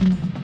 Mm-hmm.